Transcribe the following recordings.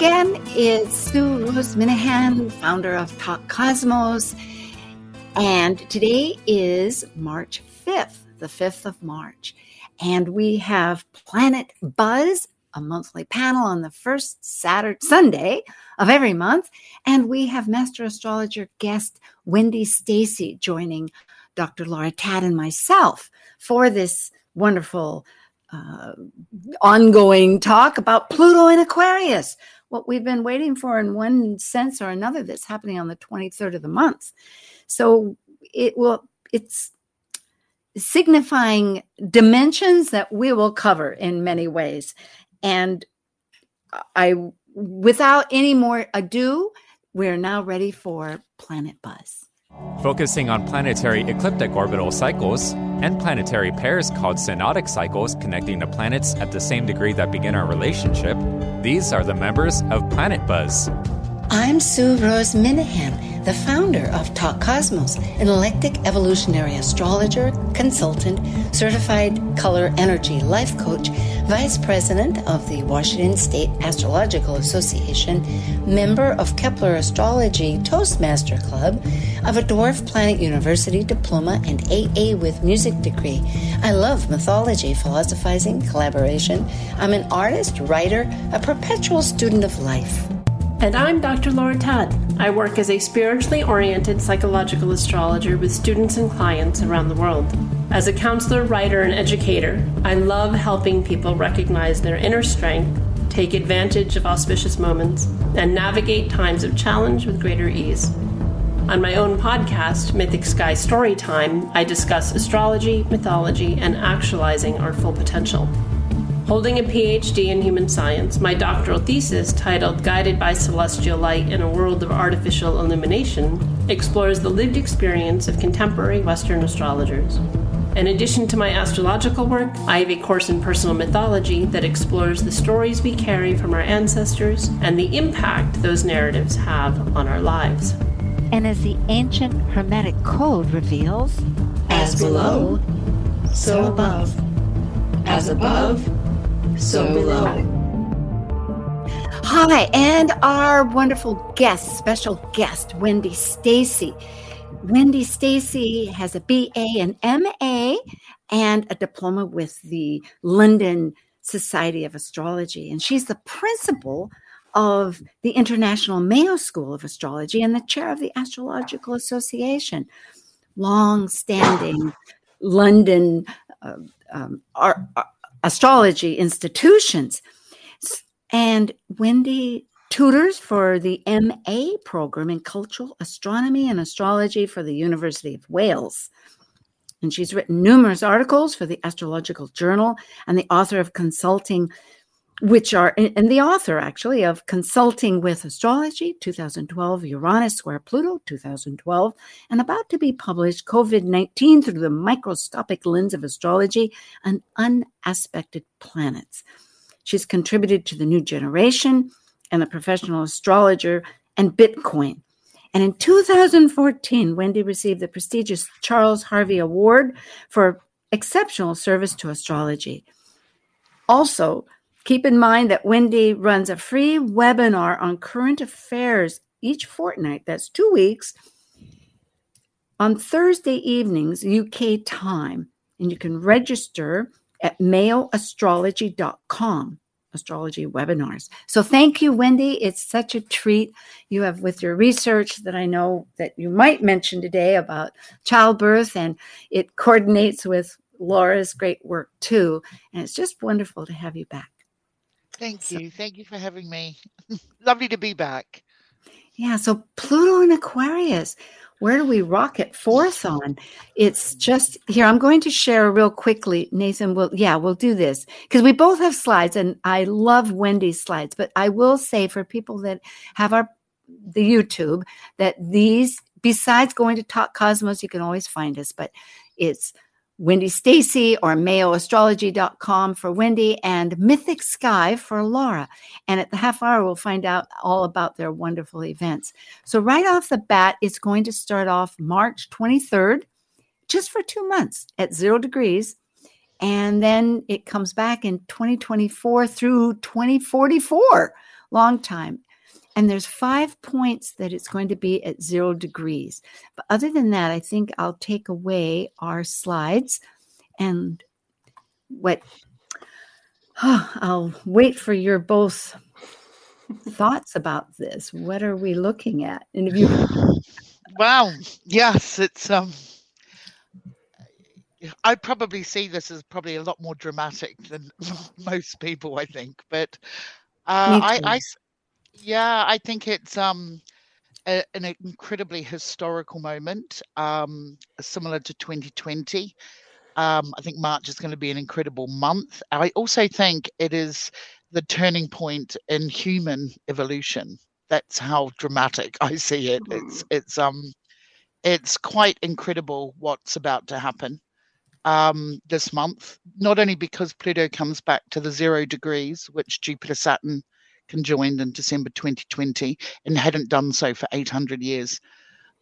Again. It's Sue Rose Minahan, founder of Talk Cosmos. And today is March 5th, the 5th of March. And we have Planet Buzz, a monthly panel on the first Saturday, Sunday of every month. And we have master astrologer guest Wendy Stacey joining Dr. Laura Tadd and myself for this wonderful uh, ongoing talk about Pluto in Aquarius, what we've been waiting for in one sense or another that's happening on the 23rd of the month. So it will, it's signifying dimensions that we will cover in many ways. And I, without any more ado, we're now ready for Planet Buzz focusing on planetary ecliptic orbital cycles and planetary pairs called synodic cycles connecting the planets at the same degree that begin our relationship. These are the members of Planet Buzz. I'm Sue Rose Minahan, the founder of Talk Cosmos, an eclectic evolutionary astrologer, consultant, certified color energy life coach, vice president of the Washington State Astrological Association, member of Kepler Astrology Toastmaster Club, of a Dwarf Planet University diploma and AA with music degree. I love mythology, philosophizing, collaboration. I'm an artist, writer, a perpetual student of life. And I'm Dr. Laura Tadd. I work as a spiritually oriented psychological astrologer with students and clients around the world. As a counselor, writer, and educator, I love helping people recognize their inner strength, take advantage of auspicious moments, and navigate times of challenge with greater ease. On my own podcast, Mythic Sky Storytime, I discuss astrology, mythology, and actualizing our full potential. Holding a PhD in human science, my doctoral thesis, titled Guided by Celestial Light in a World of Artificial Illumination, explores the lived experience of contemporary Western astrologers. In addition to my astrological work, I have a course in personal mythology that explores the stories we carry from our ancestors and the impact those narratives have on our lives. And as the ancient Hermetic Code reveals, as below, so above. As above, so below. Hi, and our wonderful guest, special guest, Wendy Stacey. Wendy Stacey has a BA and MA and a diploma with the London Society of Astrology. And she's the principal of the International Mayo School of Astrology and the chair of the Astrological Association. Long standing London uh, um, art, astrology institutions. And Wendy tutors for the MA program in cultural astronomy and astrology for the University of Wales. And she's written numerous articles for the Astrological Journal and the author of Consulting, which are, and the author actually of Consulting with Astrology 2012, Uranus Square Pluto 2012, and about to be published COVID 19 through the microscopic lens of astrology and unaspected planets. She's contributed to the New Generation and the Professional Astrologer and Bitcoin. And in 2014, Wendy received the prestigious Charles Harvey Award for exceptional service to astrology. Also, keep in mind that Wendy runs a free webinar on current affairs each fortnight. That's two weeks on Thursday evenings, UK time. And you can register at mayoastrology.com astrology webinars. So thank you, Wendy. It's such a treat you have with your research that I know that you might mention today about childbirth, and it coordinates with Laura's great work too. And it's just wonderful to have you back. Thank so, you. Thank you for having me. Lovely to be back. Yeah. So Pluto and Aquarius where do we rocket forth on? It's just here. I'm going to share real quickly. Nathan will, yeah, we'll do this because we both have slides and I love Wendy's slides. But I will say for people that have our the YouTube that these, besides going to Talk Cosmos, you can always find us, but it's Wendy Stacey or mayoastrology.com for Wendy and Mythic Sky for Laura. And at the half hour, we'll find out all about their wonderful events. So, right off the bat, it's going to start off March 23rd, just for two months at zero degrees. And then it comes back in 2024 through 2044, long time. And there's five points that it's going to be at zero degrees. But other than that, I think I'll take away our slides and what oh, I'll wait for your both thoughts about this. What are we looking at? And if you Wow. Yes, it's um I probably see this as probably a lot more dramatic than most people, I think. But uh, I, I, yeah, I think it's um, a, an incredibly historical moment, um, similar to 2020. Um, I think March is going to be an incredible month. I also think it is the turning point in human evolution. That's how dramatic I see it. It's it's um it's quite incredible what's about to happen um, this month. Not only because Pluto comes back to the zero degrees, which Jupiter Saturn conjoined in December 2020 and hadn't done so for 800 years.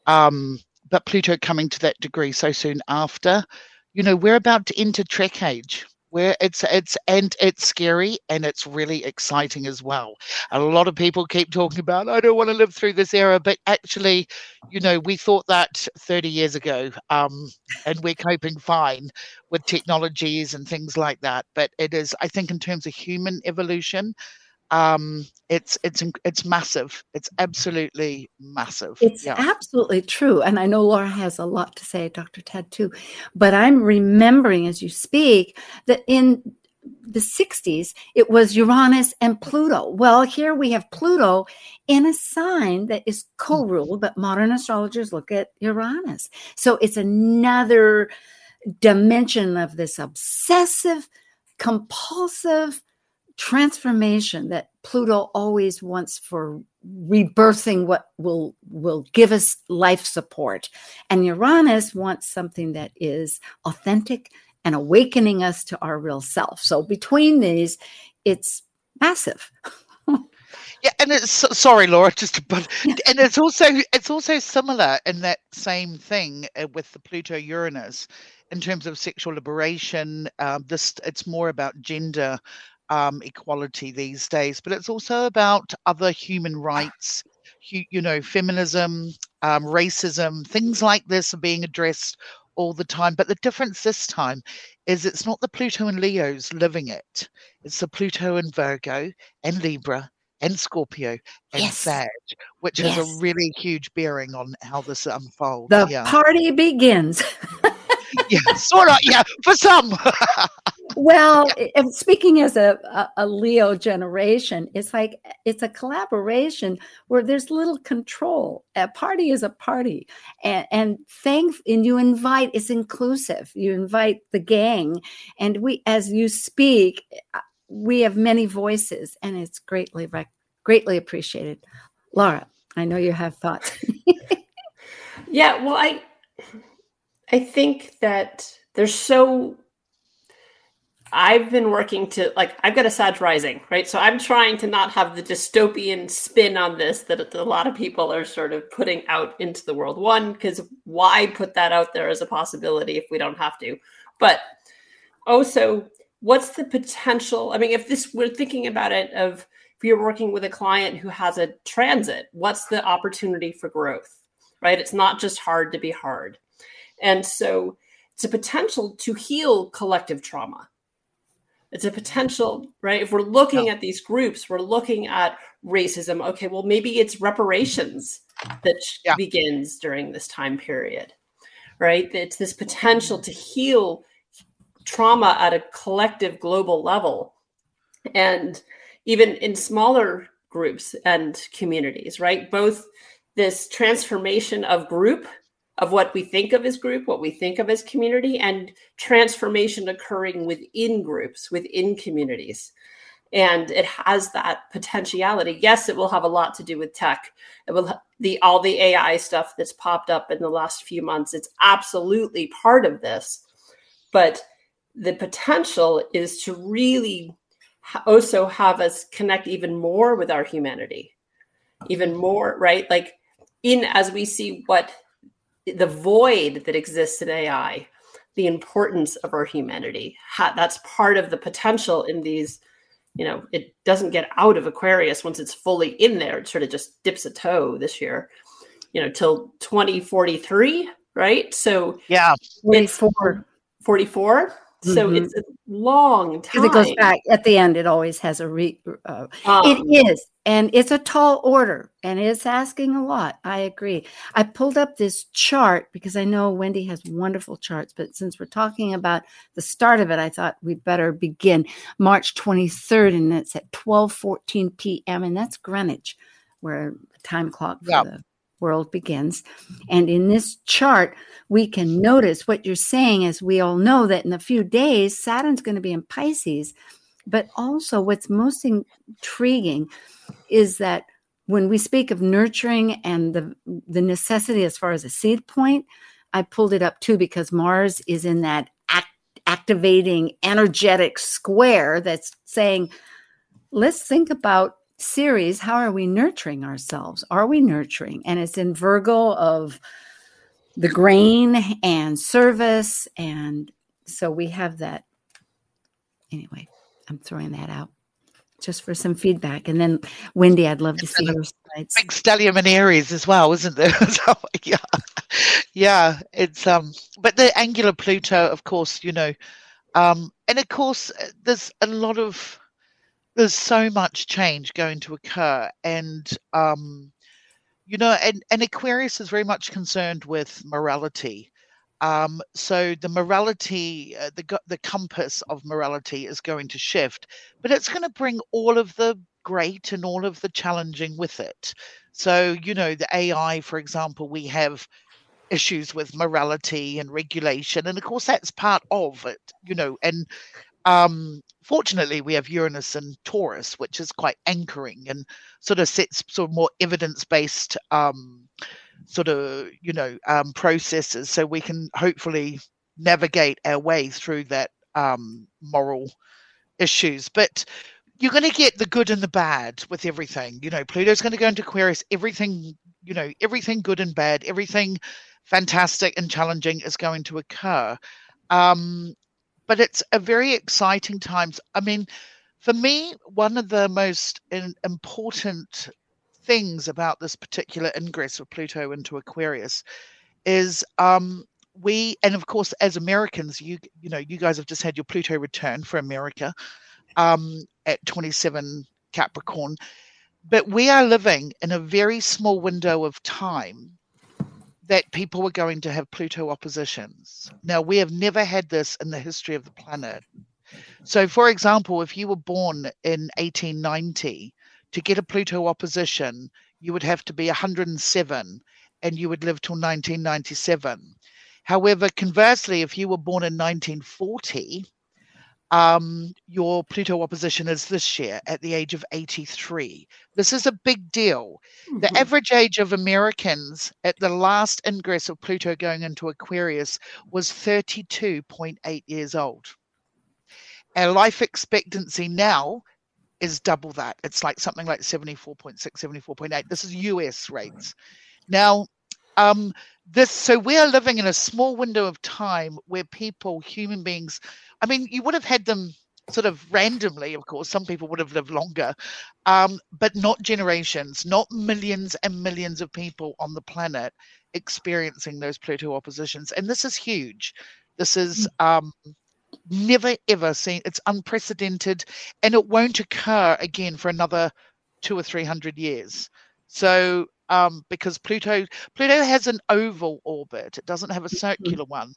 Um, but Pluto coming to that degree so soon after, you know, we're about to enter Trek age where it's it's and it's scary and it's really exciting as well a lot of people keep talking about i don't want to live through this era but actually you know we thought that 30 years ago um, and we're coping fine with technologies and things like that but it is i think in terms of human evolution um it's it's it's massive. It's absolutely massive. It's yeah. absolutely true and i know laura has a lot to say dr tadd too but i'm remembering as you speak that in the 60s it was uranus and pluto. Well here we have pluto in a sign that is co-ruled but modern astrologers look at uranus. So it's another dimension of this obsessive compulsive transformation that Pluto always wants for rebirthing what will will give us life support. And Uranus wants something that is authentic and awakening us to our real self. So between these it's massive. Yeah and it's sorry laura just but and it's also it's also similar in that same thing uh, with the pluto uranus in terms of sexual liberation um, this it's more about gender um, equality these days, but it's also about other human rights. You, you know, feminism, um, racism, things like this are being addressed all the time. But the difference this time is it's not the Pluto and Leos living it, it's the Pluto and Virgo and Libra and Scorpio and yes. Sag, which yes. has a really huge bearing on how this unfolds. The yeah. party begins. yeah, sort of. Yeah, for some. well, speaking as a, a, Leo generation, it's like it's a collaboration where there's little control. A party is a party, and and thank and you invite. It's inclusive. You invite the gang, and we, as you speak, uh, we have many voices, and it's greatly rec- greatly appreciated. Laura, I know you have thoughts. yeah, well, I I think that there's so I've been working to like I've got a Sag rising, right? So I'm trying to not have the dystopian spin on this that a lot of people are sort of putting out into the world. One, because why put that out there as a possibility if we don't have to? But also, what's the potential? I mean, if this we're thinking about it of if you're working with a client who has a transit, what's the opportunity for growth? Right? It's not just hard to be hard. And so it's a potential to heal collective trauma it's a potential, right? If we're looking yeah. at these groups, we're looking at racism. Okay, well, maybe it's reparations that yeah. begins during this time period, right? It's this potential to heal trauma at a collective global level and even in smaller groups and communities, right? Both this transformation of group of what we think of as group, what we think of as community, and transformation occurring within groups, within communities. and it has that potentiality. Yes, it will have a lot to do with tech. It will the all the AI stuff that's popped up in the last few months. It's absolutely part of this, but the potential is to really also have us connect even more with our humanity, even more, right? Like in as we see what the void that exists in AI, the importance of our humanity. That's part of the potential in these you know, it doesn't get out of Aquarius once it's fully in there. It sort of just dips a toe this year, you know, till 2043, right? So yeah, 44. 44. Mm-hmm. So it's a long time. It goes back at the end. It always has a re. Uh, um, it is, and it's a tall order, and it's asking a lot. I agree. I pulled up this chart because I know Wendy has wonderful charts, but since we're talking about the start of it, I thought we'd better begin March twenty third, and it's at twelve fourteen p.m. and that's Greenwich, where the time clock for the world begins. And in this chart, we can notice what you're saying as we all know that in a few days, Saturn's going to be in Pisces. But also, what's most intriguing is that when we speak of nurturing and the, the necessity as far as a seed point, I pulled it up too because Mars is in that act, activating energetic square that's saying, let's think about Ceres, how are we nurturing ourselves? Are we nurturing? And it's in Virgo of the grain and service. And so we have that. Anyway, I'm throwing that out just for some feedback. And then, Wendy, I'd love to see your slides. Big stellium in Aries as well, isn't there? so, yeah, yeah. It's um, but the angular Pluto, of course, you know, um, and of course, uh, there's a lot of there's so much change going to occur and um you know and, and aquarius is very much concerned with morality. Um so the morality uh, the the compass of morality is going to shift but it's going to bring all of the great and all of the challenging with it. So you know the ai for example we have issues with morality and regulation and of course that's part of it you know and um, fortunately, we have Uranus and Taurus, which is quite anchoring and sort of sets sort of more evidence based um, sort of you know um, processes, so we can hopefully navigate our way through that um, moral issues. But you're going to get the good and the bad with everything. You know, Pluto's going to go into Aquarius. Everything, you know, everything good and bad, everything fantastic and challenging is going to occur. Um, but it's a very exciting times. I mean, for me, one of the most important things about this particular ingress of Pluto into Aquarius is um, we, and of course, as Americans, you you know, you guys have just had your Pluto return for America um, at 27 Capricorn, but we are living in a very small window of time that people were going to have Pluto oppositions. Mm. Now, we have never had this in the history of the planet. So, for example, if you were born in 1890, to get a Pluto opposition, you would have to be 107 and you would live till 1997. However, conversely, if you were born in 1940, um, your Pluto opposition is this year at the age of 83. This is a big deal. Mm-hmm. The average age of Americans at the last ingress of Pluto going into Aquarius was 32.8 years old. Our life expectancy now is double that. It's like something like 74.6, 74.8. This is US rates. Now, um, this so we are living in a small window of time where people, human beings, I mean, you would have had them sort of randomly, of course. Some people would have lived longer, um, but not generations, not millions and millions of people on the planet experiencing those Pluto oppositions. And this is huge. This is mm. um, never ever seen. It's unprecedented, and it won't occur again for another two or three hundred years. So, um, because Pluto Pluto has an oval orbit, it doesn't have a mm-hmm. circular one.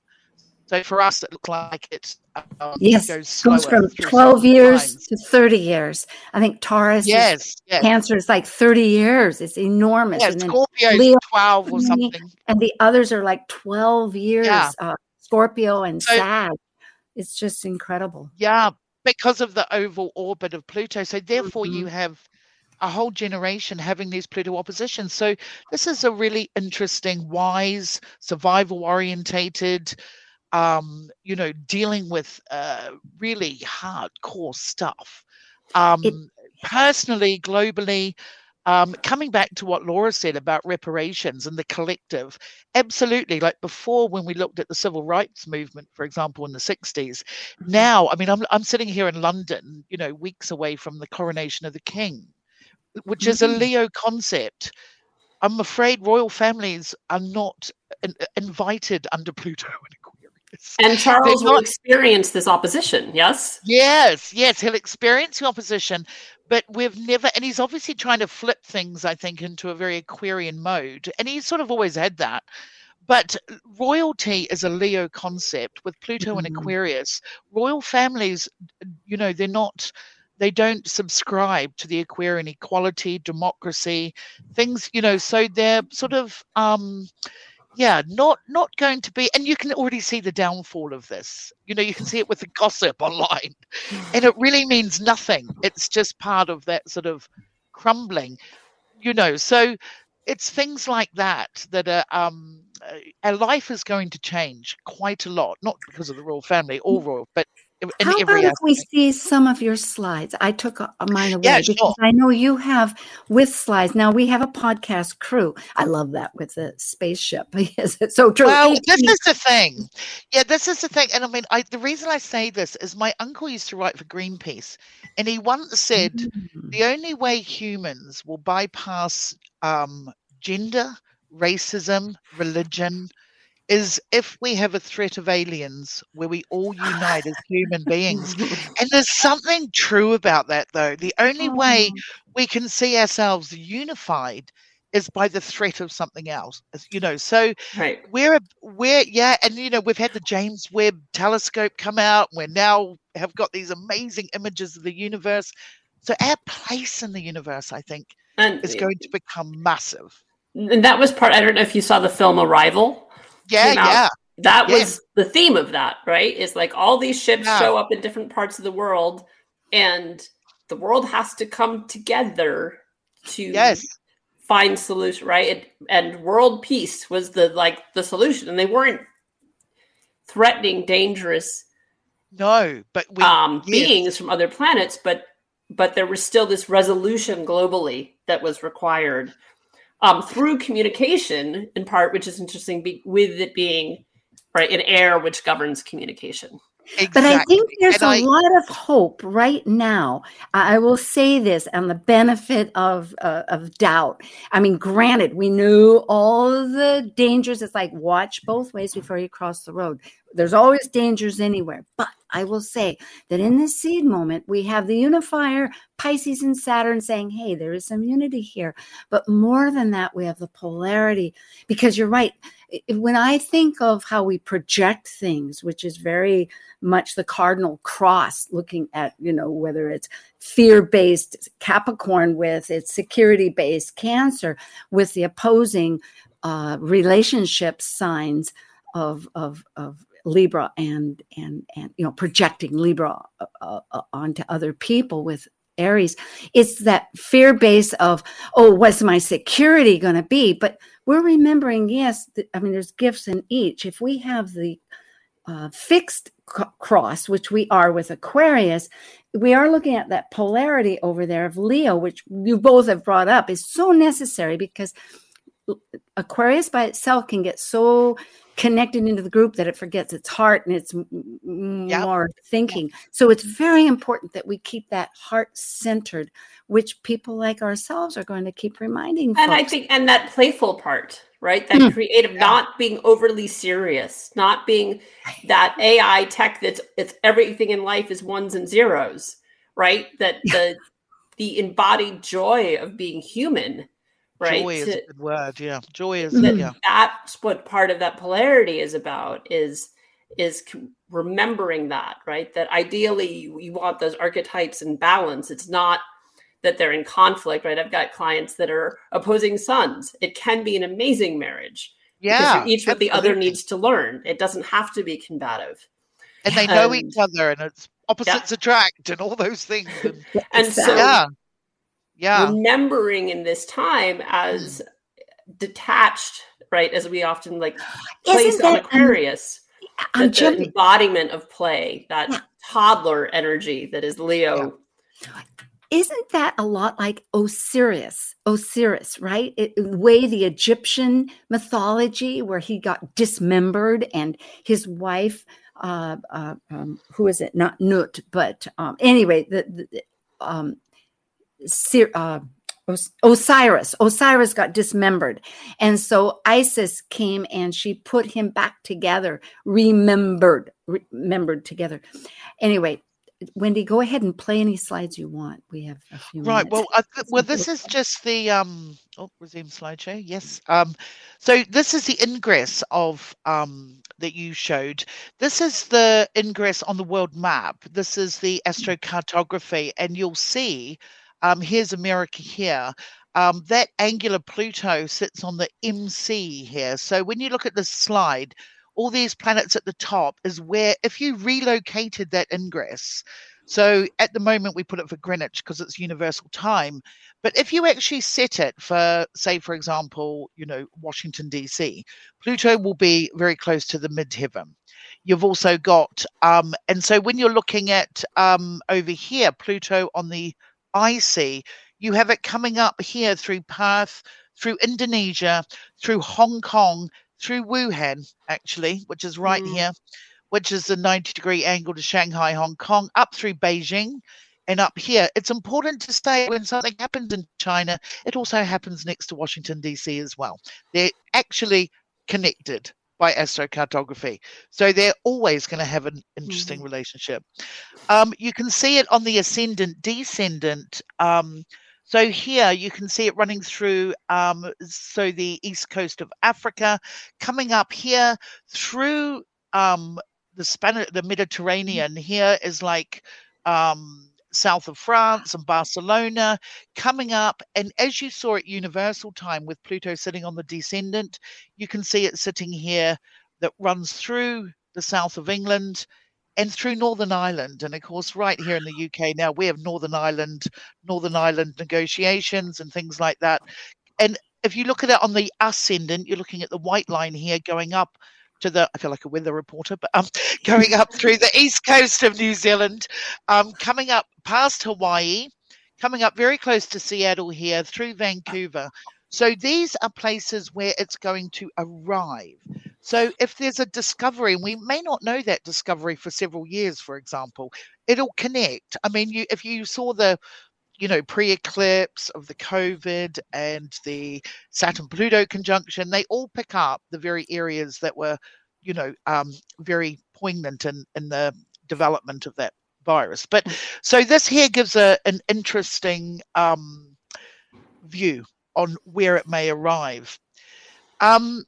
So for us, it looks like it um, yes, goes, goes from 12 years to 30 years. I think Taurus, yes, is, yes. Cancer is like 30 years. It's enormous. And Scorpio Leo, 12 or something. And the others are like 12 years. Yeah. Uh, Scorpio and so, Sag. It's just incredible. Yeah. because of the oval orbit of Pluto. So therefore, mm-hmm. you have a whole generation having these Pluto oppositions. So this is a really interesting, wise, survival orientated, um, you know, dealing with uh, really hardcore stuff. Um, it, personally, globally, um, coming back to what Laura said about reparations and the collective, absolutely. Like before, when we looked at the civil rights movement, for example, in the 60s, mm-hmm. now, I mean, I'm, I'm sitting here in London, you know, weeks away from the coronation of the king, which is a mm-hmm. Leo concept. I'm afraid royal families are not in, invited under Pluto and. And Charles will experience this opposition, yes? Yes, yes, he'll experience the opposition, but we've never and he's obviously trying to flip things i think into a very aquarian mode and he's sort of always had that but royalty is a leo concept with pluto mm-hmm. and aquarius royal families you know they're not they don't subscribe to the aquarian equality democracy things you know so they're sort of um yeah not not going to be and you can already see the downfall of this. You know you can see it with the gossip online. And it really means nothing. It's just part of that sort of crumbling you know. So it's things like that that are um our life is going to change quite a lot not because of the royal family or royal but how about if we see some of your slides? I took a, a mine away yeah, because sure. I know you have with slides. Now we have a podcast crew. I love that with the spaceship. Yes, it's so true. Well, this is the thing. Yeah, this is the thing. And I mean, I, the reason I say this is my uncle used to write for Greenpeace, and he once said mm-hmm. the only way humans will bypass um, gender, racism, religion, is if we have a threat of aliens where we all unite as human beings. And there's something true about that, though. The only oh. way we can see ourselves unified is by the threat of something else you know so right. we're we're yeah and you know we've had the james webb telescope come out we're now have got these amazing images of the universe so our place in the universe i think and, is going to become massive and that was part i don't know if you saw the film arrival yeah, yeah. That yeah. was the theme of that, right? Is like all these ships yeah. show up in different parts of the world, and the world has to come together to yes. find solution, right? It, and world peace was the like the solution, and they weren't threatening dangerous no but we, um, yes. beings from other planets but but there was still this resolution globally that was required um, through communication in part, which is interesting, be, with it being right in air, which governs communication. Exactly. But I think there's and a I, lot of hope right now. I will say this on the benefit of uh, of doubt. I mean, granted, we knew all the dangers. It's like watch both ways before you cross the road. There's always dangers anywhere. But I will say that in this seed moment, we have the unifier, Pisces and Saturn saying, hey, there is some unity here. But more than that, we have the polarity because you're right. When I think of how we project things, which is very much the cardinal cross, looking at, you know, whether it's fear based Capricorn with its security based Cancer, with the opposing uh, relationship signs of, of, of Libra and and and you know projecting Libra uh, uh, uh, onto other people with Aries. It's that fear base of oh, what's my security going to be? But we're remembering, yes, I mean, there's gifts in each. If we have the uh, fixed c- cross, which we are with Aquarius, we are looking at that polarity over there of Leo, which you both have brought up, is so necessary because Aquarius by itself can get so connected into the group that it forgets its heart and its yep. more thinking. Yep. So it's very important that we keep that heart centered, which people like ourselves are going to keep reminding. And folks. I think, and that playful part, right? That mm. creative, yeah. not being overly serious, not being that AI tech that's it's everything in life is ones and zeros, right? That the the embodied joy of being human right? Joy is a good word. Yeah, joy is that, yeah. That's what part of that polarity is about. Is is remembering that, right? That ideally you, want those archetypes in balance. It's not that they're in conflict, right? I've got clients that are opposing sons It can be an amazing marriage. Yeah. each what the other needs to learn. It doesn't have to be combative. And they know um, each other and it's opposites yeah. attract and all those things. And, and so, yeah, yeah, remembering in this time as mm. detached, right? As we often like place on Aquarius, um, the, the embodiment of play, that yeah. toddler energy that is Leo. Yeah. Isn't that a lot like Osiris? Osiris, right? It, way the Egyptian mythology, where he got dismembered and his wife uh, uh, um, who is it? Not Nut, but um, anyway, the, the um, uh, Osiris. Osiris got dismembered. And so Isis came and she put him back together, remembered, remembered together. Anyway, Wendy, go ahead and play any slides you want. We have a few. Right. Minutes. Well, well, this is just the um. Oh, resume slideshow. Yes. Um. So this is the ingress of um that you showed. This is the ingress on the world map. This is the astrocartography, and you'll see. Um, here's America here. Um, that angular Pluto sits on the MC here. So when you look at this slide, all these planets at the top is where if you relocated that ingress so at the moment we put it for greenwich because it's universal time but if you actually set it for say for example you know washington dc pluto will be very close to the midheaven you've also got um and so when you're looking at um over here pluto on the ic you have it coming up here through perth through indonesia through hong kong through Wuhan, actually, which is right mm. here, which is the 90 degree angle to Shanghai, Hong Kong, up through Beijing and up here. It's important to say when something happens in China, it also happens next to Washington, D.C. as well. They're actually connected by astrocartography. So they're always going to have an interesting mm relationship. Um, you can see it on the ascendant descendant um, so here you can see it running through, um, so the east coast of Africa, coming up here through um, the Spanish, the Mediterranean. Here is like um, south of France and Barcelona, coming up. And as you saw at Universal Time with Pluto sitting on the descendant, you can see it sitting here that runs through the south of England and through Northern Ireland. And of course, right here in the UK now, we have Northern Ireland, Northern Ireland negotiations and things like that. And if you look at it on the ascendant, you're looking at the white line here going up to the I feel like a weather reporter, but um, going up through the east coast of New Zealand, um, coming up past Hawaii, coming up very close to Seattle here through Vancouver. So these are places where it's going to arrive. So if there's a discovery, and we may not know that discovery for several years, for example, it'll connect. I mean, you if you saw the you know, pre-eclipse of the COVID and the Saturn-Pluto conjunction, they all pick up the very areas that were, you know, um, very poignant in, in the development of that virus. But so this here gives a an interesting um, view on where it may arrive. Um,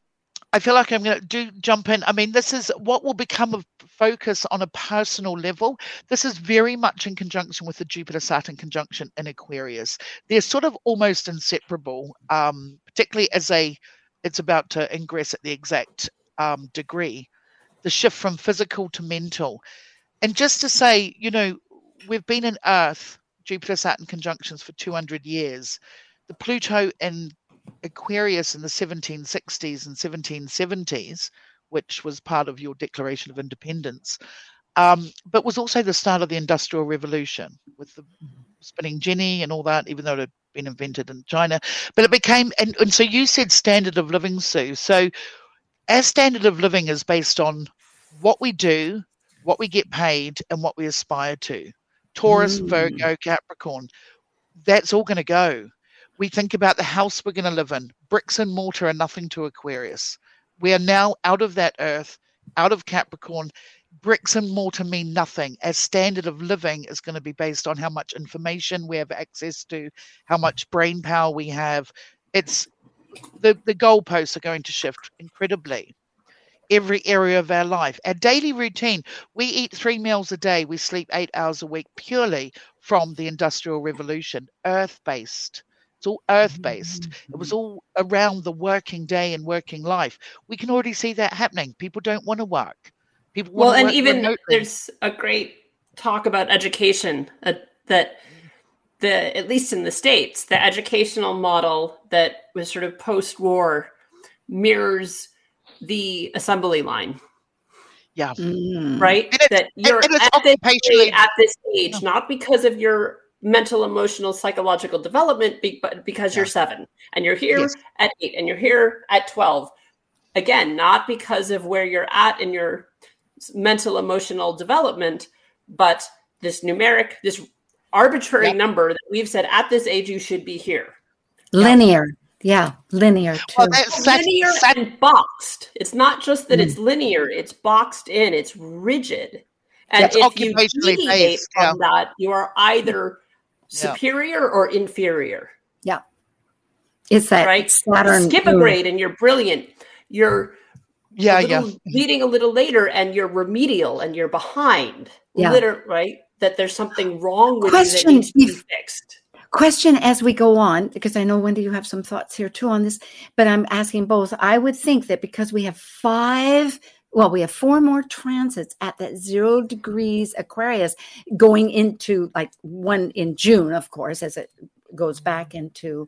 I feel like I'm going to do jump in. I mean, this is what will become a focus on a personal level. This is very much in conjunction with the Jupiter Saturn conjunction in Aquarius. They're sort of almost inseparable, um, particularly as they it's about to ingress at the exact um, degree. The shift from physical to mental, and just to say, you know, we've been in Earth Jupiter Saturn conjunctions for 200 years. The Pluto and Aquarius in the 1760s and 1770s, which was part of your Declaration of Independence, um, but was also the start of the Industrial Revolution with the spinning jenny and all that, even though it had been invented in China. But it became, and, and so you said standard of living, Sue. So our standard of living is based on what we do, what we get paid, and what we aspire to. Taurus, mm. Virgo, Capricorn, that's all going to go we think about the house we're going to live in. Bricks and mortar are nothing to Aquarius. We are now out of that earth, out of Capricorn. Bricks and mortar mean nothing. As standard of living is going to be based on how much information we have access to, how much brain power we have. It's the, the goalposts are going to shift incredibly every area of our life. Our daily routine, we eat three meals a day, we sleep eight hours a week purely from the Industrial Revolution, earth based. It's all earth based. It was mm-hmm. all around the working day and working life. We can already see that happening. People don't want to work. People well, and even remotely. there's a great talk about education uh, that the at least in the states the educational model that was sort of post-war mirrors the assembly line yeah mm. right that you're at, this at this age not because of your mental emotional psychological development but because yeah. you're seven and you're here yes. at eight and you're here at 12 again not because of where you're at in your mental emotional development but this numeric this arbitrary yep. number that we've said at this age you should be here. Linear. Yeah, linear too. Well, linear and boxed. It's not just that mm. it's linear, it's boxed in, it's rigid. And if you deviate based, from that, you are either superior yeah. or inferior. Yeah. It's that right. Saturn skip a grade and you're brilliant. You're yeah, yeah. Leading a little later and you're remedial and you're behind. Yeah. Liter- right? that there's something wrong with question, you that needs to be fixed. Question as we go on, because I know Wendy, you have some thoughts here too on this, but I'm asking both. I would think that because we have five well, we have four more transits at that zero degrees Aquarius going into like one in June, of course, as it goes back into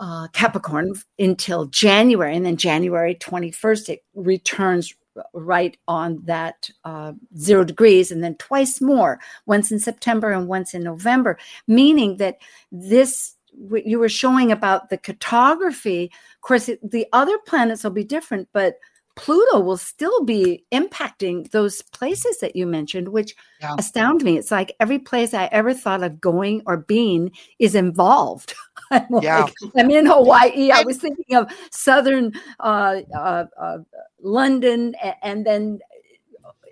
uh, Capricorn until January. And then January 21st, it returns right on that uh, zero degrees and then twice more, once in September and once in November, meaning that this what you were showing about the cartography. Of course, the other planets will be different, but Pluto will still be impacting those places that you mentioned, which yeah. astound me. It's like every place I ever thought of going or being is involved. I'm, yeah. Like, I'm in Hawaii. I was thinking of southern uh, uh, uh, London, and then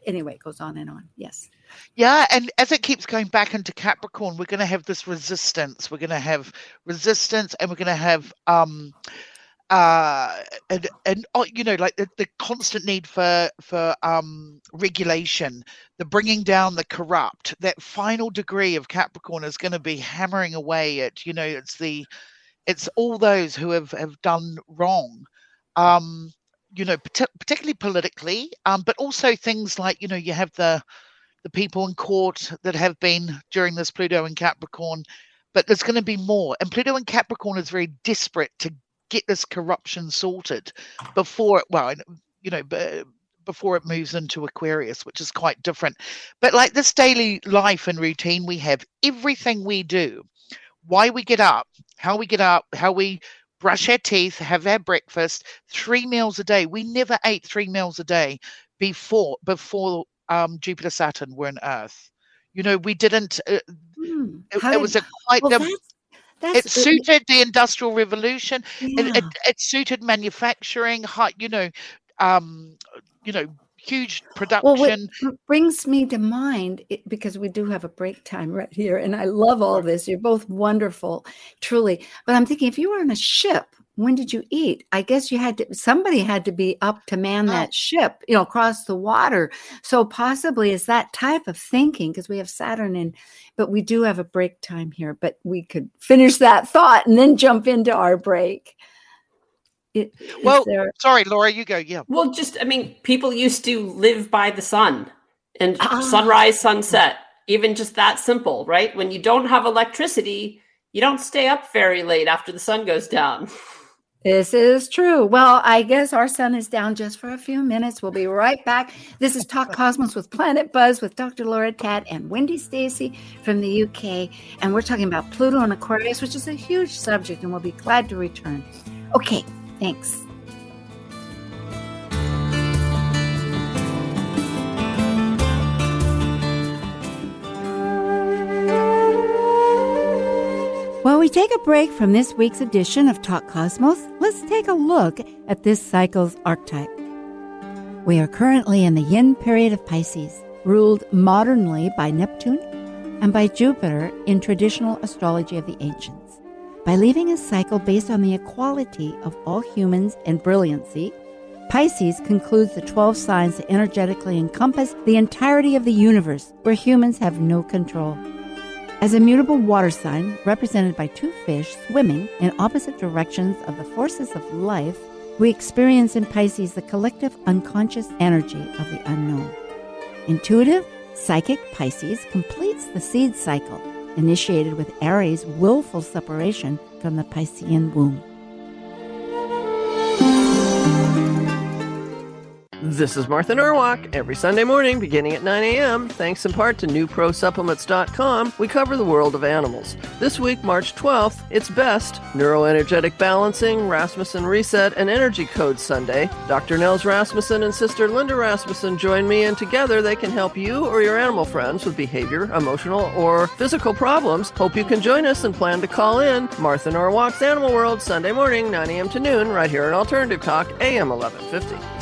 anyway, it goes on and on. Yes. Yeah, and as it keeps going back into Capricorn, we're going to have this resistance. We're going to have resistance, and we're going to have um, uh, and and oh, you know, like the, the constant need for for um regulation, the bringing down the corrupt. That final degree of Capricorn is going to be hammering away at you know, it's the it's all those who have have done wrong. Um, you know, particularly politically, um, but also things like you know you have the the people in court that have been during this Pluto and Capricorn, but there's going to be more. And Pluto and Capricorn is very desperate to get this corruption sorted before it. Well, you know, before it moves into Aquarius, which is quite different. But like this daily life and routine we have, everything we do, why we get up, how we get up, how we brush our teeth, have our breakfast, three meals a day. We never ate three meals a day before before um, Jupiter Saturn were on Earth. You know, we didn't. Uh, hmm. it, it, was a quite. Well, it suited the industrial revolution. Yeah. It, it, it, suited manufacturing. You know, um, you know, huge production. Well, what brings me to mind it, because we do have a break time right here, and I love all this. You're both wonderful, truly. But I'm thinking, if you were on a ship, when did you eat? I guess you had to. Somebody had to be up to man oh. that ship, you know, across the water. So possibly it's that type of thinking because we have Saturn in, but we do have a break time here. But we could finish that thought and then jump into our break. It, well, there... sorry, Laura, you go. Yeah. Well, just I mean, people used to live by the sun and ah. sunrise, sunset. Even just that simple, right? When you don't have electricity, you don't stay up very late after the sun goes down. This is true. Well, I guess our sun is down just for a few minutes. We'll be right back. This is Talk Cosmos with Planet Buzz with Dr. Laura Tadd and Wendy Stacey from the UK. And we're talking about Pluto and Aquarius, which is a huge subject, and we'll be glad to return. Okay, Thanks. While we take a break from this week's edition of Talk Cosmos, let's take a look at this cycle's archetype. We are currently in the yin period of Pisces, ruled modernly by Neptune and by Jupiter in traditional astrology of the ancients. By leaving a cycle based on the equality of all humans and brilliancy, Pisces concludes the 12 signs that energetically encompass the entirety of the universe where humans have no control. As a mutable water sign represented by two fish swimming in opposite directions of the forces of life, we experience in Pisces the collective unconscious energy of the unknown. Intuitive, Psychic Pisces completes the seed cycle, initiated with Aries' willful separation from the Piscean womb. This is Martha Norwalk. Every Sunday morning, beginning at 9 a.m., thanks in part to NewProSupplements.com, we cover the world of animals. This week, March 12th, it's Best, Neuroenergetic Balancing, Rasmussen Reset, and Energy Code Sunday. Dr. Nels Rasmussen and Sister Linda Rasmussen join me, and together they can help you or your animal friends with behavior, emotional, or physical problems. Hope you can join us and plan to call in. Martha Norwalk's Animal World, Sunday morning, 9 a.m. to noon, right here on Alternative Talk, AM 1150.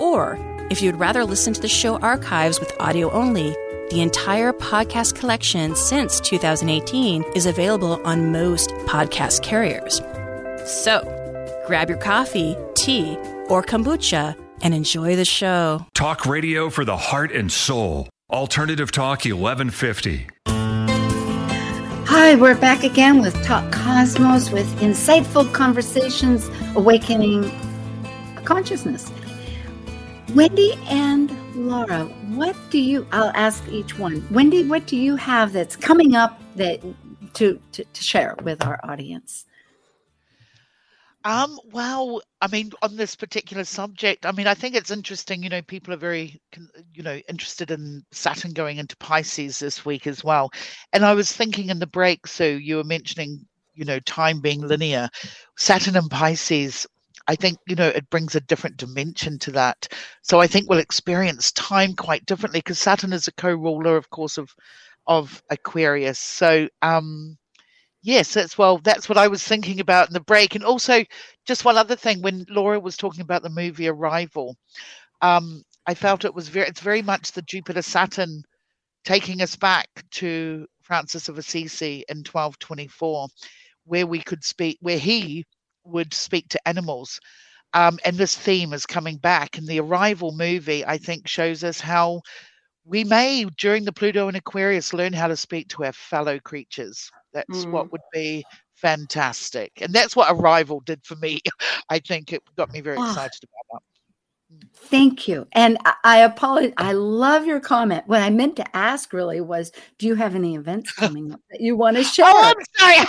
Or, if you'd rather listen to the show archives with audio only, the entire podcast collection since 2018 is available on most podcast carriers. So, grab your coffee, tea, or kombucha and enjoy the show. Talk radio for the heart and soul. Alternative Talk 1150. Hi, we're back again with Talk Cosmos with insightful conversations awakening consciousness. Wendy and Laura, what do you? I'll ask each one. Wendy, what do you have that's coming up that to to, to share with our audience? Um, well, I mean, on this particular subject, I mean, I think it's interesting. You know, people are very, you know, interested in Saturn going into Pisces this week as well. And I was thinking in the break, so you were mentioning, you know, time being linear. Saturn and Pisces I think you know it brings a different dimension to that. So I think we'll experience time quite differently because Saturn is a co-ruler, of course, of of Aquarius. So um, yes, that's well, that's what I was thinking about in the break. And also, just one other thing, when Laura was talking about the movie Arrival, um, I felt it was very, it's very much the Jupiter Saturn taking us back to Francis of Assisi in 1224, where we could speak, where he would speak to animals. Um, and this theme is coming back. And the Arrival movie, I think, shows us how we may, during the Pluto and Aquarius, learn how to speak to our fellow creatures. That's mm. what would be fantastic. And that's what Arrival did for me. I think it got me very oh. excited about that. Thank you. And I apologize. I love your comment. What I meant to ask really was do you have any events coming up that you want to share? Oh, I'm sorry.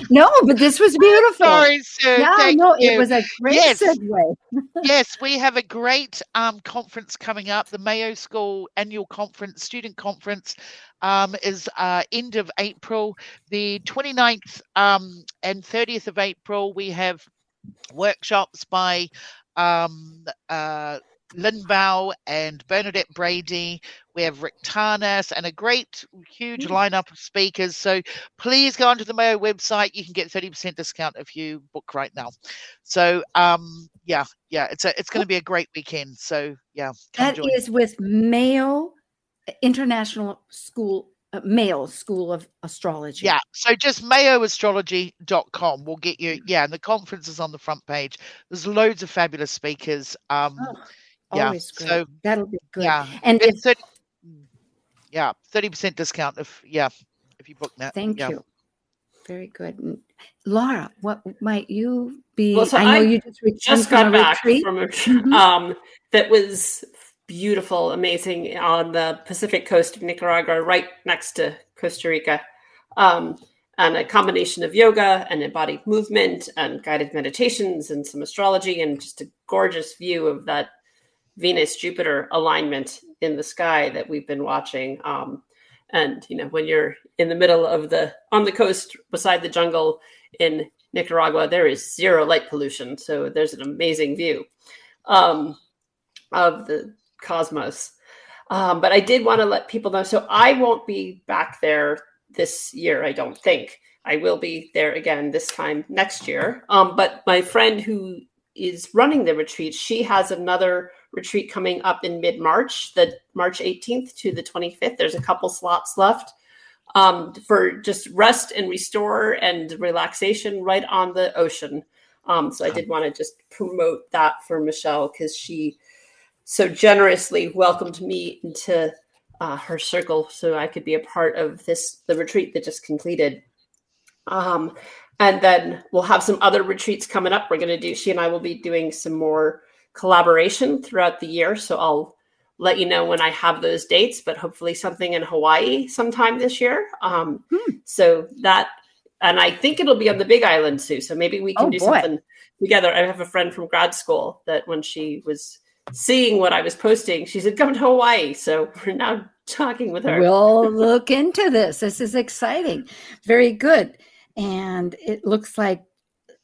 no, but this was beautiful. Sorry, sir. Yeah, Thank no, you. it was a great yes. segue. yes, we have a great um, conference coming up. The Mayo School annual conference, student conference, um, is uh, end of April. The 29th um, and 30th of April, we have workshops by um, uh, Lynn Bow and Bernadette Brady. We have Rick Tarnas and a great, huge mm. lineup of speakers. So please go onto the Mayo website. You can get 30% discount if you book right now. So um, yeah, yeah, it's a it's going to be a great weekend. So yeah, that is with Mayo International School Mayo School of Astrology. Yeah. So just mayoastrology.com will get you. Yeah. And the conference is on the front page. There's loads of fabulous speakers. Um, oh yeah. Always great. So that'll be good. Yeah. And if 30, yeah, 30% discount if yeah, if you book that. Thank yeah. you. Very good. Laura, what might you be? Well, so I know I you just just got back retreat. from a mm-hmm. um that was beautiful, amazing on the Pacific coast of Nicaragua, right next to Costa Rica. Um, and a combination of yoga and embodied movement and guided meditations and some astrology and just a gorgeous view of that Venus Jupiter alignment in the sky that we've been watching. Um, and you know, when you're in the middle of the on the coast beside the jungle in Nicaragua, there is zero light pollution, so there's an amazing view um, of the cosmos. Um, but I did want to let people know. So I won't be back there this year. I don't think I will be there again this time next year. Um, but my friend who is running the retreat, she has another retreat coming up in mid March, the March 18th to the 25th. There's a couple slots left um, for just rest and restore and relaxation right on the ocean. Um, so I did want to just promote that for Michelle because she so generously welcomed me into uh, her circle so I could be a part of this the retreat that just completed. Um, and then we'll have some other retreats coming up. We're going to do she and I will be doing some more collaboration throughout the year. So I'll let you know when I have those dates, but hopefully something in Hawaii sometime this year. Um, hmm. So that, and I think it'll be on the Big Island too. So maybe we can oh, do boy. something together. I have a friend from grad school that when she was seeing what I was posting, she said, "Come to Hawaii." So we're now talking with her. We'll look into this. This is exciting. Very good. And it looks like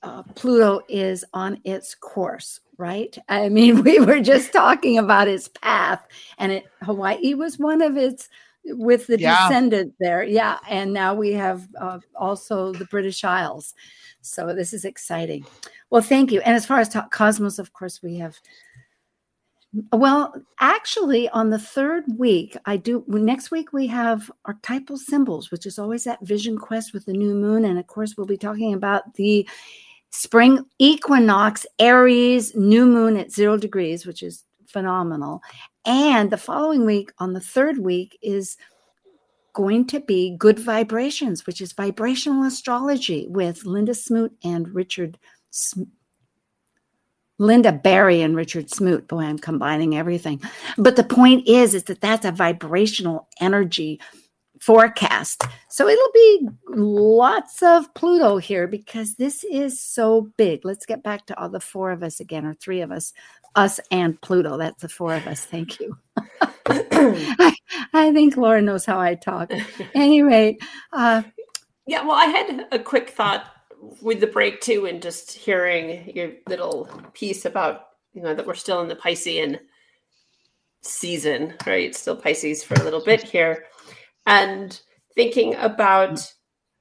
uh, Pluto is on its course, right? I mean, we were just talking about its path, and it, Hawaii was one of its with the yeah. descendant there. Yeah. And now we have uh, also the British Isles. So this is exciting. Well, thank you. And as far as ta- Cosmos, of course, we have. Well, actually, on the third week, I do. Next week, we have archetypal symbols, which is always that vision quest with the new moon. And of course, we'll be talking about the spring equinox, Aries, new moon at zero degrees, which is phenomenal. And the following week, on the third week, is going to be Good Vibrations, which is vibrational astrology with Linda Smoot and Richard Linda Barry and Richard Smoot. Boy, I'm combining everything. But the point is, is that that's a vibrational energy forecast. So it'll be lots of Pluto here because this is so big. Let's get back to all the four of us again, or three of us, us and Pluto. That's the four of us. Thank you. I, I, think Laura knows how I talk. Anyway, uh, yeah. Well, I had a quick thought with the break too, and just hearing your little piece about you know that we're still in the Piscean season, right? It's Still Pisces for a little bit here and thinking about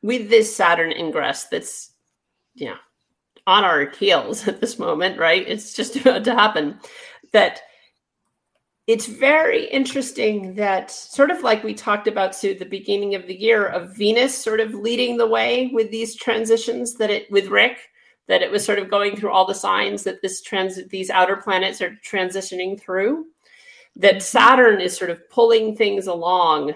with this Saturn ingress that's yeah on our heels at this moment, right? It's just about to happen. That it's very interesting that sort of like we talked about to the beginning of the year of Venus sort of leading the way with these transitions that it with Rick that it was sort of going through all the signs that this trans these outer planets are transitioning through that Saturn is sort of pulling things along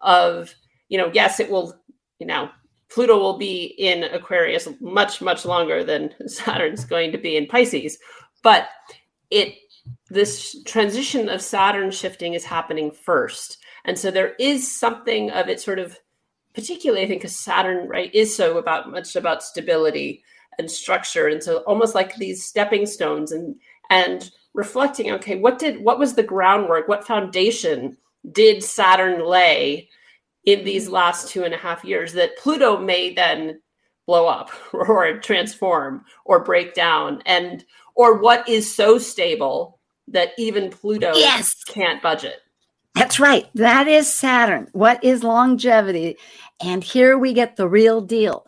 of you know yes it will you know pluto will be in aquarius much much longer than saturn's going to be in pisces but it this transition of saturn shifting is happening first. And so there is something of it sort of particularly i think because saturn right is so about much about stability and structure. And so almost like these stepping stones and and reflecting okay what did what was the groundwork? What foundation did Saturn lay in these last two and a half years that Pluto may then blow up or transform or break down? And or what is so stable that even Pluto yes. can't budget. That's right. That is Saturn. What is longevity? And here we get the real deal.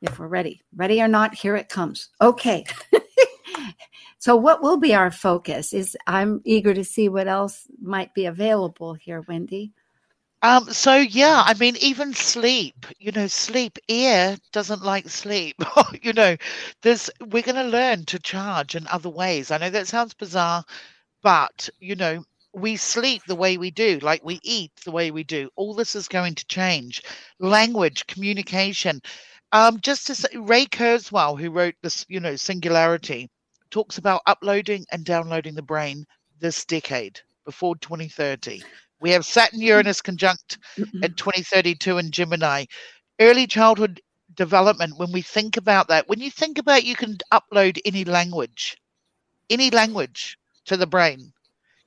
If we're ready, ready or not, here it comes. Okay. So, what will be our focus? Is I'm eager to see what else might be available here, Wendy. Um, so yeah, I mean, even sleep, you know, sleep ear doesn't like sleep. you know, there's we're gonna learn to charge in other ways. I know that sounds bizarre, but you know, we sleep the way we do, like we eat the way we do. All this is going to change. Language, communication. Um, just to say, Ray Kurzweil, who wrote this, you know, Singularity, talks about uploading and downloading the brain this decade before 2030. We have Saturn Uranus mm-hmm. conjunct mm-hmm. at 2032 in Gemini. Early childhood development, when we think about that, when you think about you can upload any language, any language to the brain,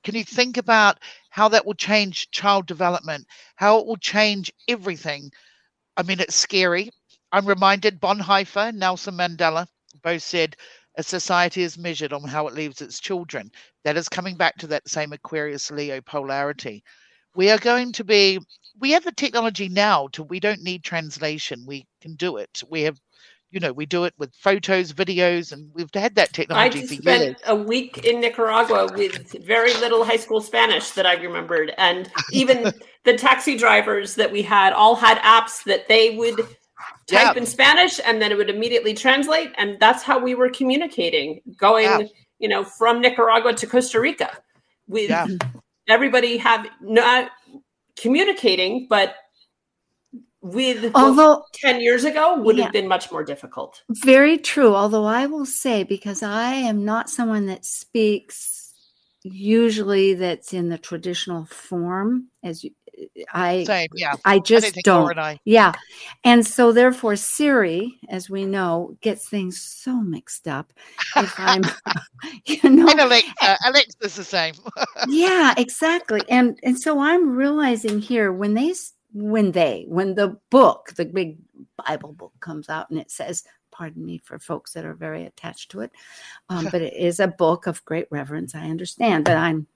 can you think about how that will change child development, how it will change everything? I mean, it's scary. I'm reminded Bonhoeffer, Nelson Mandela both said a society is measured on how it leaves its children. That is coming back to that same Aquarius Leo polarity. We are going to be, we have the technology now to, we don't need translation. We can do it. We have, you know, we do it with photos, videos, and we've had that technology I for spent years. a week in Nicaragua with very little high school Spanish that I remembered, and even the taxi drivers that we had all had apps that they would type Yeah. in Spanish, and then it would immediately translate, and that's how we were communicating, going, Yeah. you know, from Nicaragua to Costa Rica, with Yeah. Everybody have not communicating, but with Although 10 years ago would Yeah. have been much more difficult. Very true. Although I will say, because I am not someone that speaks usually that's in the traditional form, as you, I, Same, yeah. I I just don't don't. I. Yeah. And so therefore Siri, as we know, gets things so mixed up. If I'm, you know, And Alexa, Alexa's the same. yeah, exactly. And and so I'm realizing here when they when they when the book, the big Bible book comes out and it says, pardon me for folks that are very attached to it, um, but it is a book of great reverence. I understand, but I'm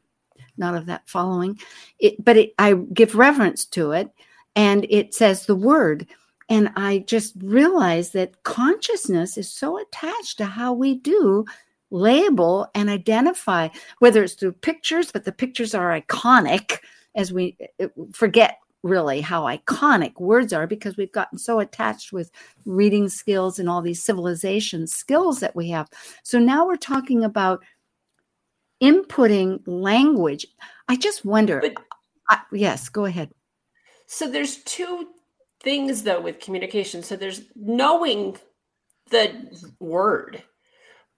not of that following. It, but it, I give reverence to it, and it says the word. And I just realized that consciousness is so attached to how we do label and identify, whether it's through pictures, but the pictures are iconic as we uh, forget really how iconic words are because we've gotten so attached with reading skills and all these civilization skills that we have. So now we're talking about inputting language. I just wonder. But- I, yes, go ahead. So there's two things though with communication. So there's knowing the word.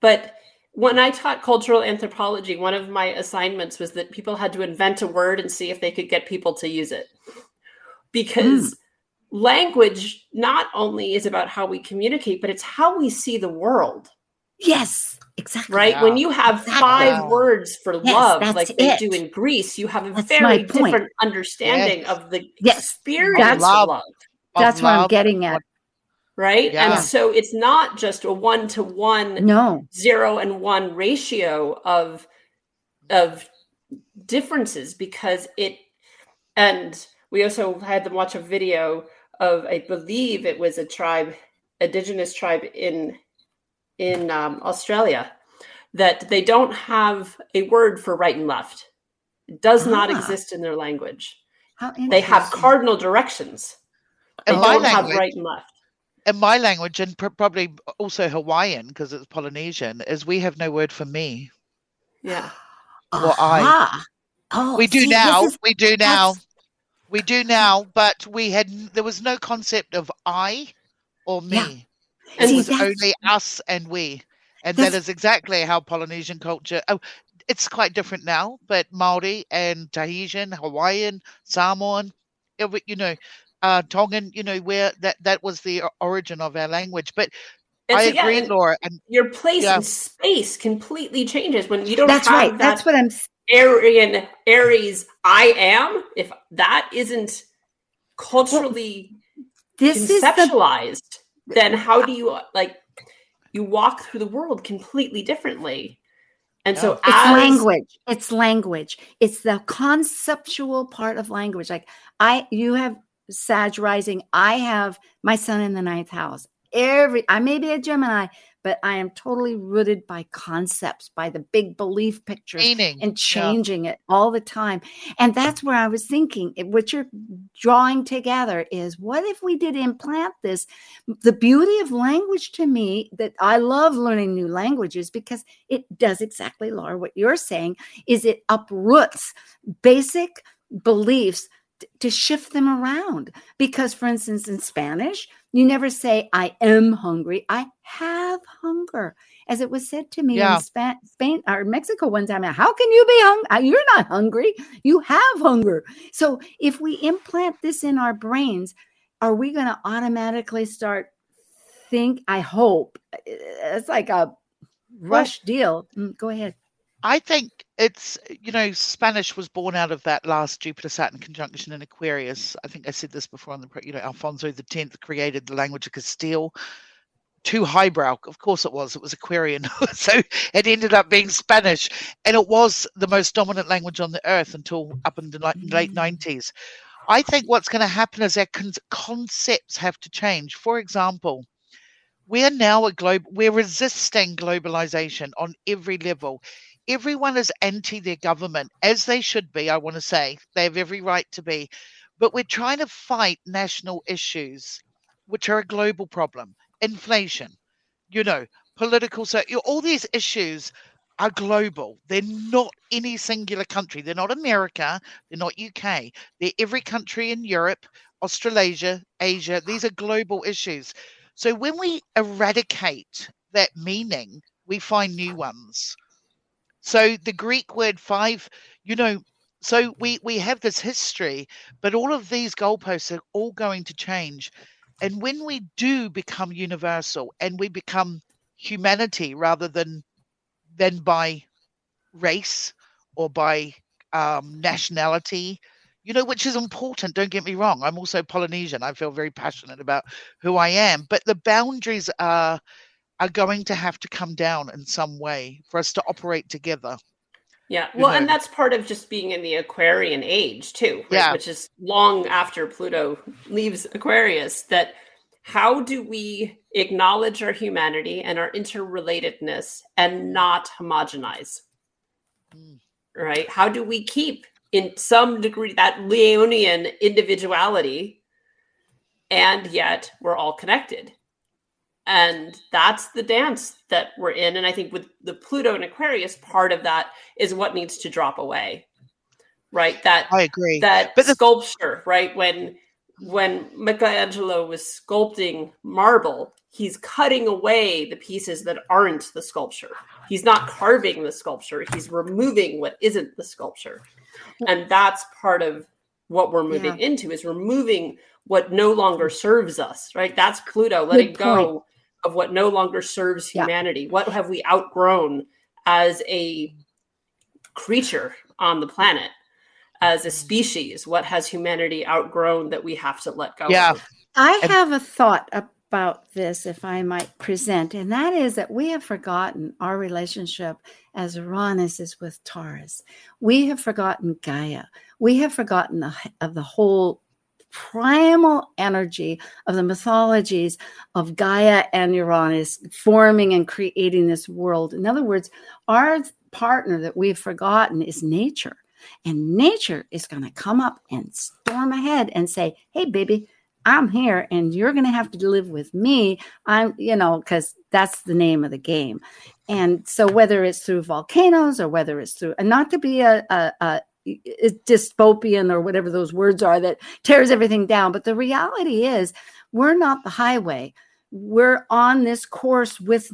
But when I taught cultural anthropology, one of my assignments was that people had to invent a word and see if they could get people to use it. Because hmm. language not only is about how we communicate, but it's how we see the world, Yes, exactly. right? Yeah. When you have Exactly. five Yeah. words for Yes, love, like they it. do in Greece, you have a That's very different understanding Yes. of the Yes, experience that's- of love. Of That's what I'm getting at. right? Yeah. And so it's not just a one to one, No. zero and one ratio of of differences because it and we also had them watch a video of I believe it was a tribe, indigenous tribe in in um, Australia that they don't have a word for right and left. It does not Ah. exist in their language. They have cardinal directions. They In my don't have language, right and left. in my language, and pr- probably also Hawaiian because it's Polynesian, is we have no word for me. Yeah. or I. Oh, we do see, this now. is- we do now. We do now. But we had there was no concept of I or me. Yeah. It See, was that's- only us and we, and that That's- exactly how Polynesian culture. Oh, it's quite different now, but Maori and Tahitian, Hawaiian, Samoan, every, you know, uh, Tongan, you know, where that that was the origin of our language. But And I so, agree, and Laura, and your place Yeah. in space completely changes when you don't That's have right. that That's what I'm. s- Aryan Aries I am. If that isn't culturally This is the conceptualized, then how do you like you walk through the world completely differently? And so. It's as language. It's language. It's the conceptual part of language. Like I, you have Sag rising. I have my son in the ninth house. Every I may be a Gemini, but I am totally rooted by concepts, by the big belief pictures and yeah. changing it all the time. And that's where I was thinking, what you're drawing together is what if we did implant this? The beauty of language to me, that I love learning new languages because it does exactly, Laura, what you're saying, is it uproots basic beliefs to shift them around. Because, for instance, in Spanish, you never say, I am hungry. I have hunger. As it was said to me Yeah. in Spa- Spain or Mexico one time, how can you be hungry? You're not hungry. You have hunger. So if we implant this in our brains, are we going to automatically start think? I hope it's like a rush deal. Mm, Go ahead. I think it's you know Spanish was born out of that last Jupiter Saturn conjunction in Aquarius. I think I said this before on the you know Alfonso the Tenth created the language of Castile. Too highbrow, of course it was. It was Aquarian, so it ended up being Spanish, and it was the most dominant language on the earth until up in the late nineties. I think what's going to happen is our con- concepts have to change. For example, we're now a globe we're resisting globalization on every level everyone is anti their government as they should be i want to say. They have every right to be. But we're trying to fight national issues which are a global problem. Inflation you know political so all these issues are global. They're not any singular country. They're not america they're not uk they're every country in europe australasia asia. These are global issues. So when we eradicate that meaning, we find new ones. So the Greek word five, you know, so we we have this history, but all of these goalposts are all going to change. And when we do become universal and we become humanity rather than than by race or by um, nationality you know, which is important. Don't get me wrong. I'm also Polynesian. I feel very passionate about who I am, but the boundaries are are going to have to come down in some way for us to operate together. Yeah. Well, know. and that's part of just being in the Aquarian age too, right? yeah. which is long after Pluto leaves Aquarius that how do we acknowledge our humanity and our interrelatedness and not homogenize? Mm. Right? How do we keep in some degree that Leonian individuality, and yet we're all connected. And that's the dance that we're in. And I think with the Pluto and Aquarius, part of that is what needs to drop away. Right. That I agree. That but the- sculpture, right? When when Michelangelo was sculpting marble, he's cutting away the pieces that aren't the sculpture. He's not carving the sculpture, he's removing what isn't the sculpture. And that's part of what we're moving yeah. into is removing what no longer serves us, right? That's Pluto letting go of what no longer serves humanity. Yeah. What have we outgrown as a creature on the planet? As a species, what has humanity outgrown that we have to let go yeah. Of? I have a thought about this, if I might present, and that is that we have forgotten our relationship as Uranus is with Taurus. We have forgotten Gaia. We have forgotten the, of the whole primal energy of the mythologies of Gaia and Uranus forming and creating this world. In other words, our partner that we've forgotten is nature. And nature is going to come up and storm ahead and say, Hey, baby, I'm here and you're going to have to live with me. I'm, you know, because that's the name of the game. And so, whether it's through volcanoes or whether it's through, and not to be a, a, a dystopian or whatever those words are that tears everything down, but the reality is we're not the highway. We're on this course with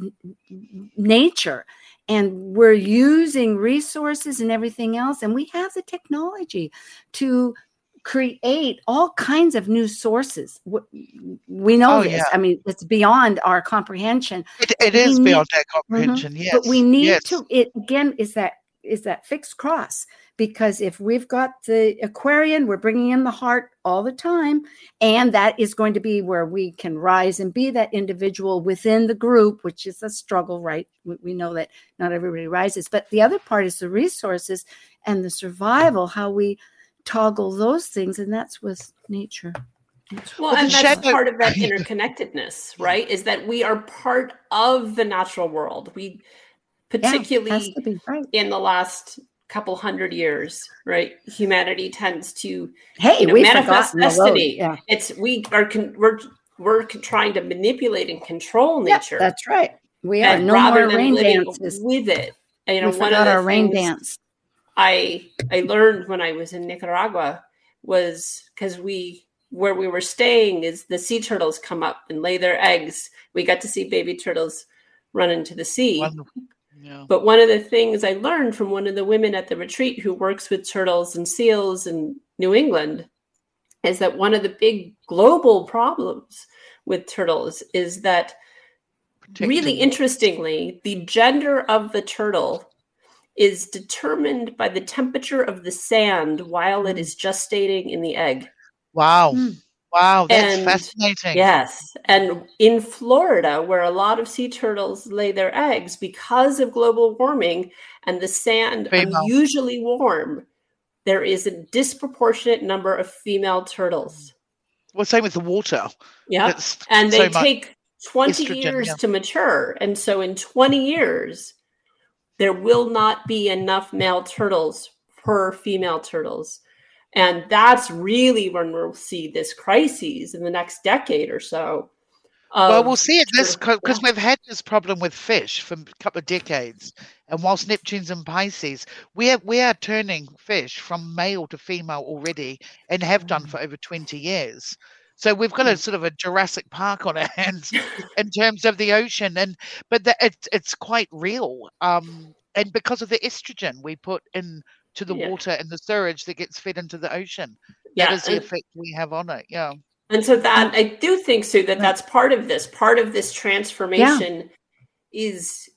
nature and we're using resources and everything else. And we have the technology to create all kinds of new sources. We know oh, this. Yeah. I mean, it's beyond our comprehension. it, it is need, beyond our comprehension. Mm-hmm, yes, but we need yes. to. It again is that is that fixed cross because if we've got the Aquarian, we're bringing in the heart all the time, and that is going to be where we can rise and be that individual within the group, which is a struggle, right? We, we know that not everybody rises, but the other part is the resources and the survival, how we toggle those things, and that's with nature. Well, and that's part of that interconnectedness, right? Is that we are part of the natural world. We, particularly yeah, right. in the last couple hundred years, right? Humanity tends to hey, you know, we manifest destiny. Yeah. It's we are con- we're we're trying to manipulate and control nature. Yeah, that's right. We are no more rain dances with it. And, you know, we one of our rain dance I I learned when I was in Nicaragua was because we where we were staying is the sea turtles come up and lay their eggs. We got to see baby turtles run into the sea. Yeah. But one of the things I learned from one of the women at the retreat who works with turtles and seals in New England is that one of the big global problems with turtles is that really interestingly, the gender of the turtle is determined by the temperature of the sand while it hmm. gestating in the egg. Wow. Mm. Wow, that's and, fascinating. Yes. And in Florida, where a lot of sea turtles lay their eggs, because of global warming and the sand female. unusually warm, there is a disproportionate number of female turtles. Well, same with the water. Yeah. and they so take 20 estrogen, years yeah. to mature. And so in 20 years, there will not be enough male turtles per female turtles. And that's really when we'll see this crisis in the next decade or so. Well, we'll see it this because we've had this problem with fish for a couple of decades, and whilst Neptune's in Pisces, we are we are turning fish from male to female already, and have done mm. for over twenty years. So we've got a sort of a Jurassic Park on our hands in terms of the ocean, and but the, it's it's quite real. Um, and because of the estrogen we put in to the yeah. water and the sewage that gets fed into the ocean, yeah, that is the effect we have on it. Yeah. And so that I do think, Sue, that that's part of this. Part of this transformation yeah. is,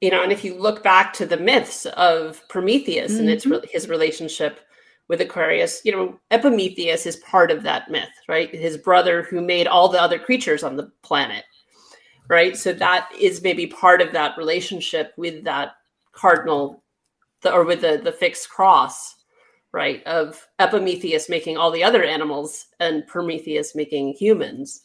you know, and if you look back to the myths of Prometheus mm-hmm. and its mm-hmm. his relationship with Aquarius, you know, Epimetheus is part of that myth, right? His brother who made all the other creatures on the planet, right? So that is maybe part of that relationship with that cardinal, the, or with the the fixed cross, right? Of Epimetheus making all the other animals and Prometheus making humans.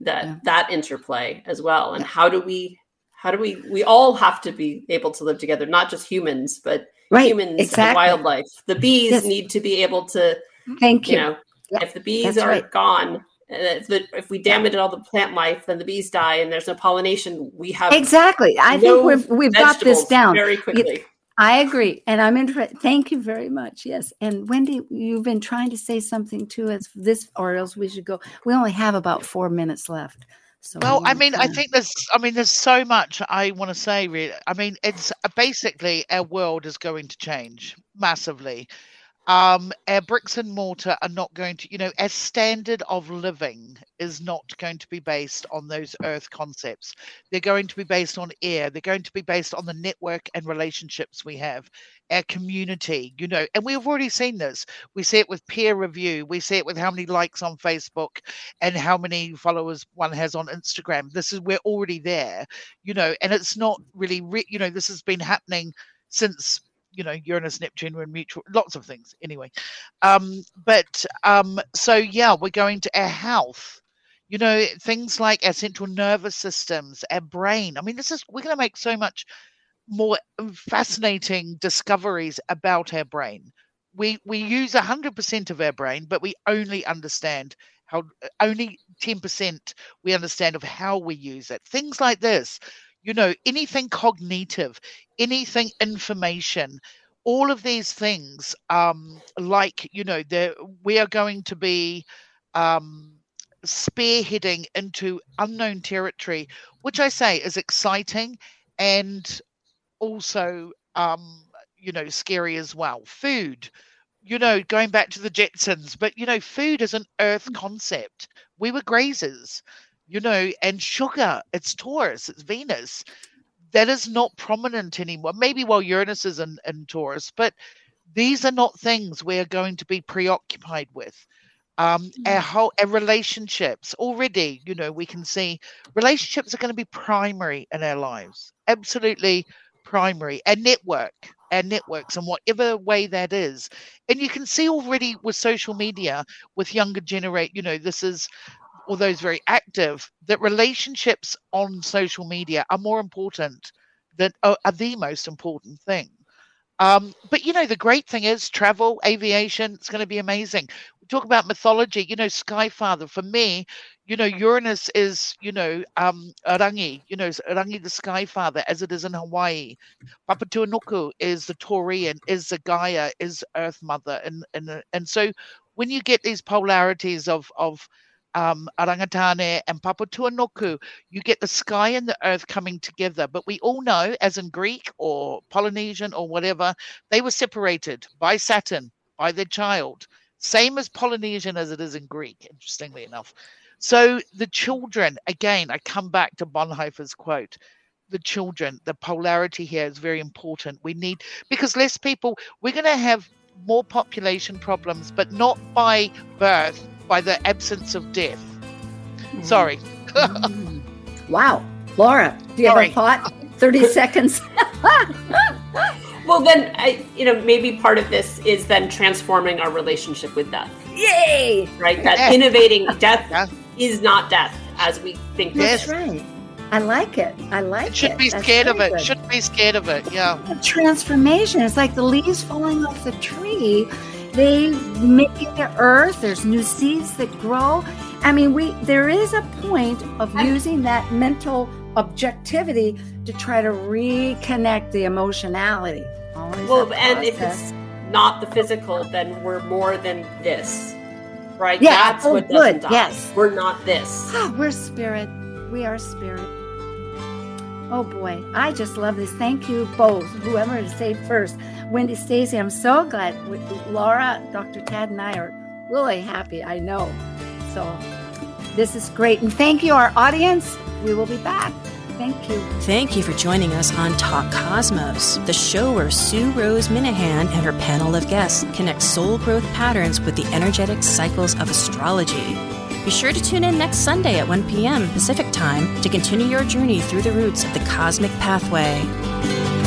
That yeah. that interplay as well, and how do we how do we we all have to be able to live together, not just humans, but right, humans exactly. and wildlife. The bees yes. need to be able to. Mm-hmm. Thank you. you know, yep. if the bees That's are right. gone, if, the, if we damage all the plant life, then the bees die, and there's no pollination. We have exactly. I no think we've we've got this down very quickly. I agree, and I'm interested. Thank you very much. Yes, and Wendy, you've been trying to say something too. As this, or else we should go. We only have about four minutes left. So well, I mean, I think there's, I mean, there's so much I want to say. Really, I mean, it's uh, basically our world is going to change massively. Um, our bricks and mortar are not going to, you know, our standard of living is not going to be based on those earth concepts. They're going to be based on air. They're going to be based on the network and relationships we have, our community, you know, and we've already seen this. We see it with peer review. We see it with how many likes on Facebook and how many followers one has on Instagram. This is, we're already there, you know, and it's not really, re- you know, this has been happening since you know uranus neptune were mutual lots of things. Anyway um but um so yeah we're going to our health. You know things like our central nervous systems our brain. I mean this is we're going to make so much more fascinating discoveries about our brain. We we use 100% of our brain but we only understand how only 10% we understand of how we use it. Things like this you know anything cognitive anything information all of these things um like you know there we are going to be um spearheading into unknown territory which i say is exciting and also um you know scary as well. Food you know going back to the jetsons but you know food is an earth concept. We were grazers you know, and sugar, it's Taurus, it's Venus. That is not prominent anymore. Maybe while Uranus is in, in Taurus, but these are not things we're going to be preoccupied with. Um, mm-hmm. our whole our relationships already, you know, we can see relationships are going to be primary in our lives, absolutely primary. And network, our networks, and whatever way that is, and you can see already with social media, with younger generate, you know, this is or those very active that relationships on social media are more important than are, are the most important thing. Um, but you know the great thing is travel aviation it's going to be amazing. We talk about mythology you know skyfather for me you know uranus is you know um you know rangi the skyfather as it is in hawaii. Papatūānuku is the taurian is the gaia is earth mother and and and so when you get these polarities of of um, Arangatane and Papatūānuku, you get the sky and the earth coming together. But we all know, as in Greek or Polynesian or whatever, they were separated by Saturn, by their child. Same as Polynesian as it is in Greek, interestingly enough. So the children, again, I come back to Bonhoeffer's quote the children, the polarity here is very important. We need, because less people, we're going to have more population problems, but not by birth by the absence of death. Mm. Sorry. mm. Wow. Laura, do you Sorry. have a thought? 30 seconds. well, then, I, you know, maybe part of this is then transforming our relationship with death. Yay! Right? That innovating death yeah. is not death. as we think. That's right. I like it. I like it. Should be That's scared of it. good. Shouldn't be scared of it. Yeah. transformation. It's like the leaves falling off the tree. They make the earth. There's new seeds that grow. I mean, we there is a point of using that mental objectivity to try to reconnect the emotionality. Always Well, and if it's not the physical, then we're more than this, right? Yeah, That's oh, what good, die. yes. We're not this. Ah, we're spirit. We are spirit. Oh boy, I just love this. Thank you both, whoever to say first. Wendy Stacey, I'm so glad. Laura, Dr. Tadd, and I are really happy. I know. So this is great. And thank you, our audience. We will be back. Thank you. Thank you for joining us on Talk Cosmos, the show where Sue Rose Minahan and her panel of guests connect soul growth patterns with the energetic cycles of astrology. Be sure to tune in next Sunday at 1 p.m. Pacific Time to continue your journey through the roots of the cosmic pathway.